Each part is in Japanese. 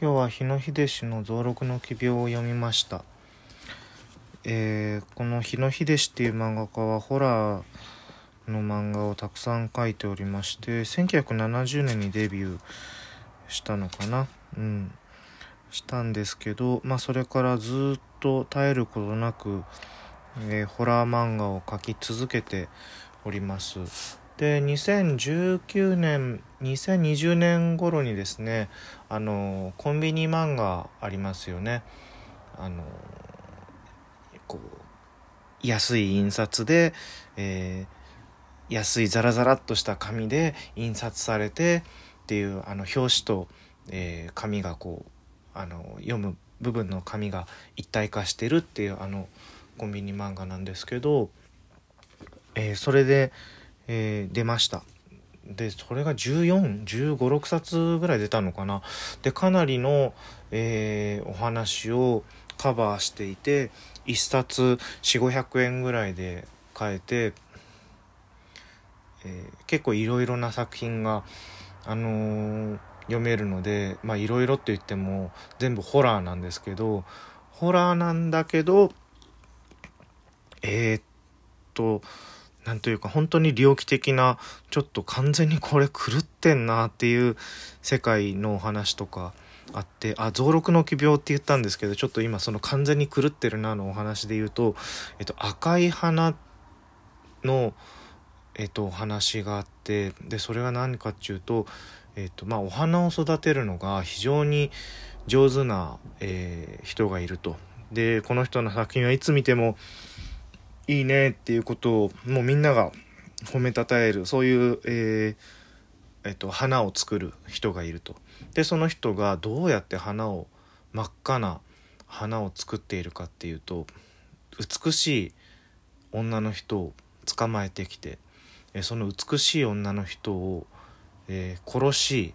今日は日野秀氏の増録の奇病を読みました、えーこの日野秀氏っていう漫画家はホラーの漫画をたくさん描いておりまして1970年にデビューしたのかな。うん。したんですけどまあそれからずっと絶えることなく、えーホラー漫画を描き続けております。で2019年2020年頃にですねあのコンビニ漫画ありますよね。あのこう安い印刷で、えー安いザラザラっとした紙で印刷されてっていうあの表紙と、えー紙がこうあの読む部分の紙が一体化してるっていうあのコンビニ漫画なんですけど、えーそれで、えー出ました。でそれが141516冊ぐらい出たのかなでかなりの、えーお話をカバーしていて1冊4500円ぐらいで買えて、えー結構いろいろな作品が、あのー読めるのでまあいろいろって言っても全部ホラーなんですけどホラーなんだけどえっとなんというか本当に猟奇的なちょっと完全にこれ狂ってんなっていう世界のお話とかあってあ増録の奇病って言ったんですけどちょっと今その完全に狂ってるなのお話で言うと、えっと、赤い花の、えっと、お話があってでそれは何かっていうと、えっとまあ、お花を育てるのが非常に上手な、えー人がいると。でこの人の作品はいつ見てもいいねっていうことをもうみんなが褒めたたえるそういう、えーえっと、花を作る人がいると。でその人がどうやって花を真っ赤な花を作っているかっていうと美しい女の人を捕まえてきてその美しい女の人を、えー殺し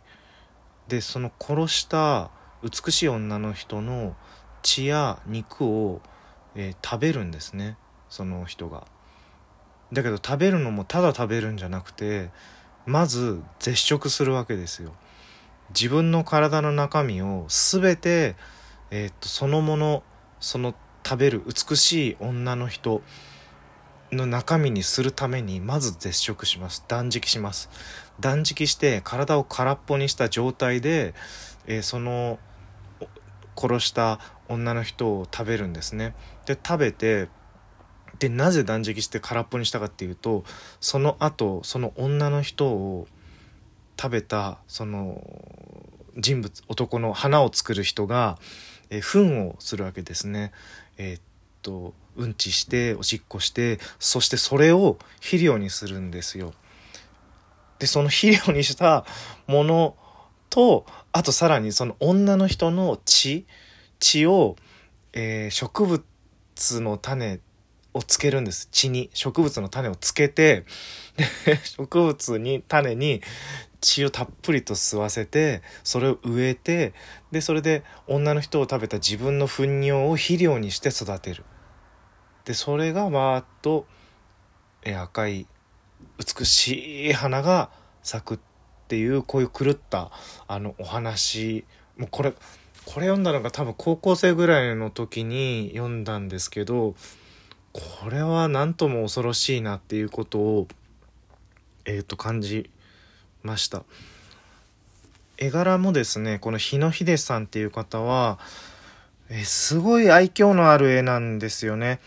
でその殺した美しい女の人の血や肉を、えー食べるんですねその人が。だけど食べるのもただ食べるんじゃなくてまず絶食するわけですよ。自分の体の中身を全て、えーっとそのものその食べる美しい女の人の中身にするためにまず絶食します断食します断食して体を空っぽにした状態で、えーその殺した女の人を食べるんですねで食べてでなぜ断食して空っぽにしたかっていうとその後その女の人を食べたその人物男の花を作る人が、えー糞をするわけですね。えーっとうんちしておしっこしてそしてそれを肥料にするんですよ。でその肥料にしたものとあとさらにその女の人の血血を、えー植物の種をつけるんです。血に植物の種をつけてで 植物に種に血をたっぷりと吸わせてそれを植えてでそれで女の人を食べた自分の糞尿を肥料にして育てる。でそれがわーっとえ赤い美しい花が咲くっていうこういう狂ったあのお話。もうこれこれ読んだのが多分高校生ぐらいの時に読んだんですけどこれは何とも恐ろしいなっていうことをえー、と感じました絵柄もですねこの日野秀さんっていう方は、えーすごい愛嬌のある絵なんですよね。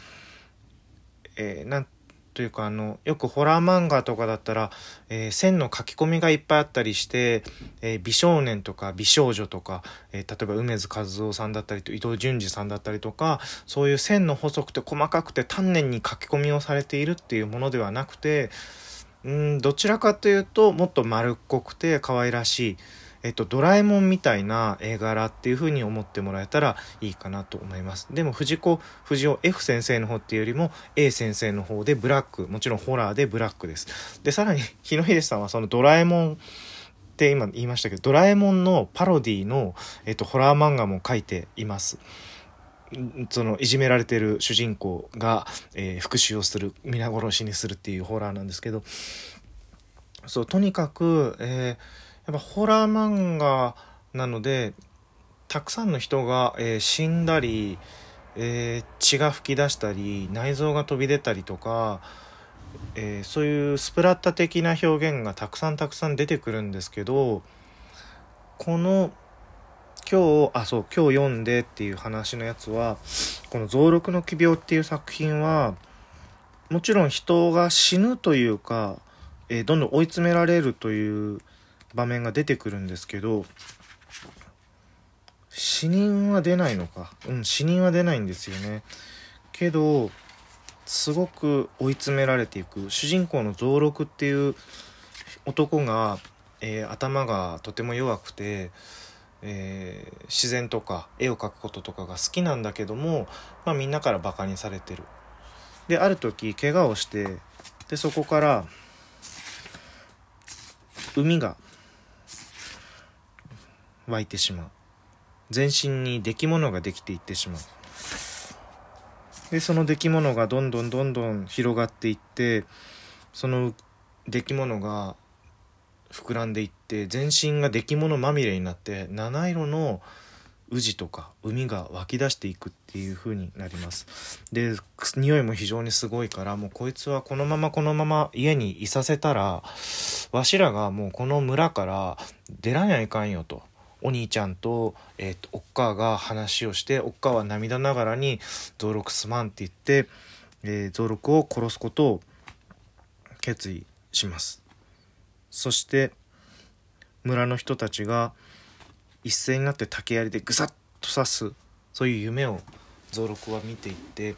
えーなんというかあのよくホラー漫画とかだったら、えー線の書き込みがいっぱいあったりして、えー美少年とか美少女とか、えー例えば梅津和夫さんだったりと伊藤潤二さんだったりとかそういう線の細くて細かくて丹念に書き込みをされているっていうものではなくてうんどちらかというともっと丸っこくて可愛らしい、えっと、ドラえもんみたいな絵柄っていう風に思ってもらえたらいいかなと思います。でも藤子不二雄 F 先生の方っていうよりも A 先生の方でブラックもちろんホラーでブラックです。でさらに日野秀さんはそのドラえもんって今言いましたけどドラえもんのパロディの、えっと、ホラー漫画も描いています。そのいじめられてる主人公が、えー復讐をする皆殺しにするっていうホラーなんですけど。そうとにかく、えーやっぱホラー漫画なのでたくさんの人が、えー、死んだり、えー、血が噴き出したり内臓が飛び出たりとか、えー、そういうスプラッタ的な表現がたくさんたくさん出てくるんですけどこの今日あそう今日読んでっていう話のやつはこの「増録の奇病」っていう作品はもちろん人が死ぬというか、えー、どんどん追い詰められるという場面が出てくるんですけど死人は出ないのか。うん死人は出ないんですよね。けどすごく追い詰められていく。主人公の増六っていう男が、えー、頭がとても弱くて、えー、自然とか絵を描くこととかが好きなんだけども、まあ、みんなからバカにされてる。である時怪我をしてでそこから海が湧いてしまう。全身に出来物ができていってしまう。でその出来物がどんどんどんどん広がっていってその出来物が膨らんでいって全身が出来物まみれになって七色の宇治とか海が湧き出していくっていう風になります。で匂いも非常にすごいからもうこいつはこのままこのまま家にいさせたらわしらがもうこの村から出らにゃいかんよと。お兄ちゃんと,、えーと、おっかが話をしておっかは涙ながらに「増六すまん」って言って、えー、増六を殺すことを決意します。そして村の人たちが一斉になって竹槍でぐさっと刺すそういう夢を増六は見ていって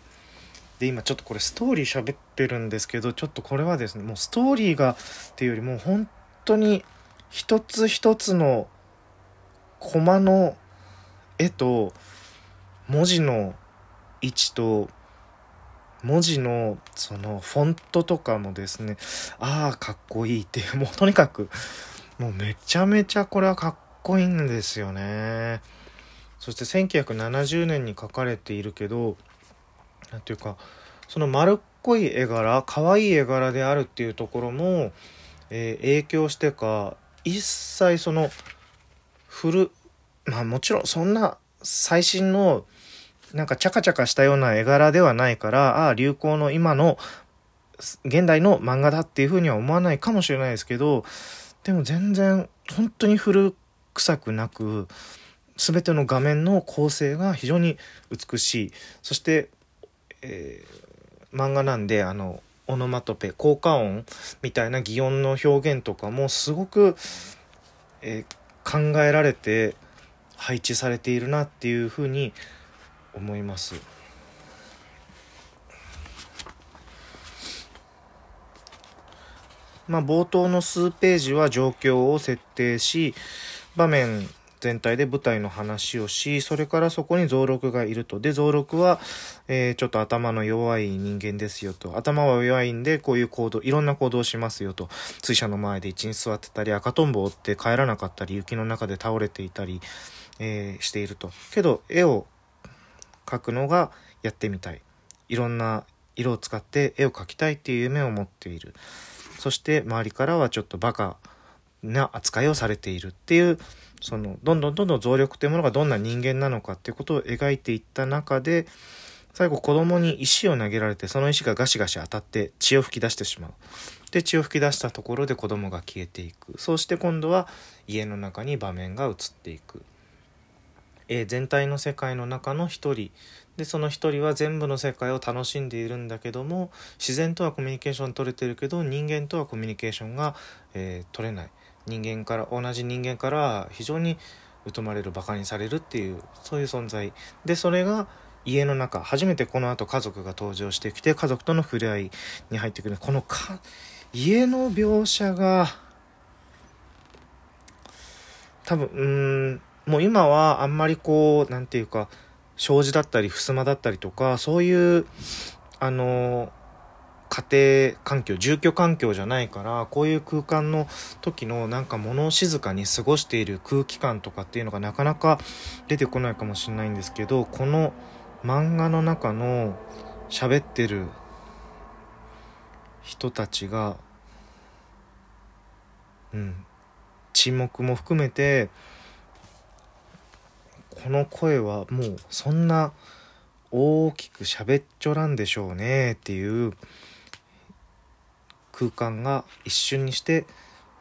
で今ちょっとこれストーリー喋ってるんですけどちょっとこれはですねもうストーリーがっていうよりも本当に一つ一つのコマの絵と文字の位置と文字のそのフォントとかもですねああかっこいいっていう もうとにかくもうめちゃめちゃこれはかっこいいんですよね。そして1970年に描かれているけど何ていうかその丸っこい絵柄可愛い絵柄であるっていうところも、えー、影響してか一切その古まあもちろんそんな最新のなんかチャカチャカしたような絵柄ではないからああ流行の今の現代の漫画だっていうふうには思わないかもしれないですけどでも全然本当に古臭くなく全ての画面の構成が非常に美しい。そして、えー、漫画なんであのオノマトペ効果音みたいな擬音の表現とかもすごく、えー、考えられて配置されているなっていうふうに思います。まあ、冒頭の数ページは状況を設定し場面全体で舞台の話をしそれからそこに増録がいるとで増録は、えー、ちょっと頭の弱い人間ですよと頭は弱いんでこういう行動いろんな行動をしますよと水車の前で一日座ってたり赤とんぼを追って帰らなかったり雪の中で倒れていたりえー、していると。けど絵を描くのがやってみたい。いろんな色を使って絵を描きたいっていう夢を持っている。そして周りからはちょっとバカな扱いをされているっていうそのどんどんどんどん増力というものがどんな人間なのかっていうことを描いていった中で最後子供に石を投げられてその石がガシガシ当たって血を噴き出してしまう。で血を噴き出したところで子供が消えていく。そして今度は家の中に場面が移っていく。えー、全体の世界の中の一人でその一人は全部の世界を楽しんでいるんだけども自然とはコミュニケーション取れてるけど人間とはコミュニケーションが、えー、取れない人間から同じ人間から非常に疎まれるバカにされるっていうそういう存在。でそれが家の中初めてこの後家族が登場してきて家族との触れ合いに入ってくる。このか家の描写が多分うんもう今はあんまりこう何て言うか障子だったり襖だったりとかそういうあの家庭環境住居環境じゃないからこういう空間の時のなんか物静かに過ごしている空気感とかっていうのがなかなか出てこないかもしれないんですけどこの漫画の中の喋ってる人たちがうん沈黙も含めてこの声はもうそんな大きく喋っちょらんでしょうねっていう空間が一瞬にして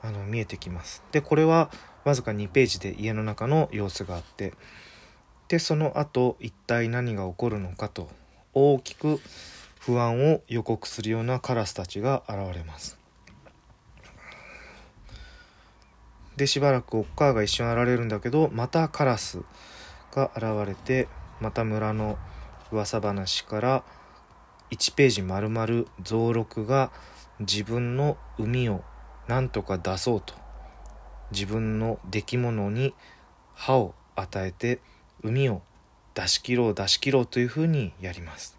あの見えてきます。でこれはわずか2ページで家の中の様子があってでその後一体何が起こるのかと大きく不安を予告するようなカラスたちが現れます。でしばらくおっかあが一瞬現れるんだけどまたカラスが現れてまた村の噂話から1ページ丸々増録が自分の海をなんとか出そうと。自分の出来物に歯を与えて海を出し切ろう出し切ろうというふうにやります。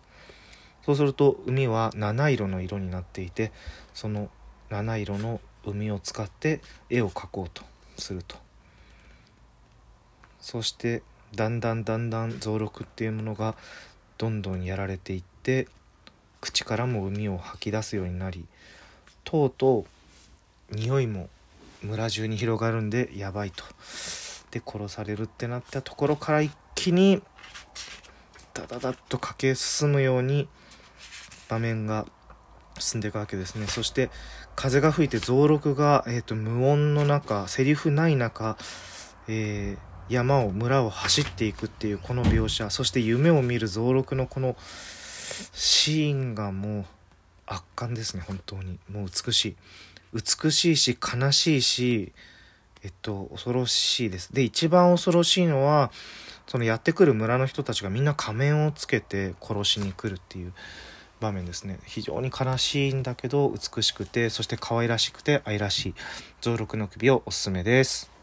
そうすると海は七色の色になっていてその七色の海を使って絵を描こうとすると。そしてだんだんだんだん増録っていうものがどんどんやられていって口からも海を吐き出すようになりとうとう匂いも村中に広がるんでやばいと。で殺されるってなったところから一気にダダダッと駆け進むように場面が進んでいくわけですね。そして風が吹いて増録が、えーと、無音の中セリフない中、えー、山を村を走っていくっていうこの描写。そして夢を見る増録のこのシーンがもう圧巻ですね本当に。もう美しい。美しいし悲しいしえっと恐ろしいです。で一番恐ろしいのはそのやってくる村の人たちがみんな仮面をつけて殺しに来るっていう場面ですね。非常に悲しいんだけど美しくてそして可愛らしくて愛らしい。増録の首をおすすめです。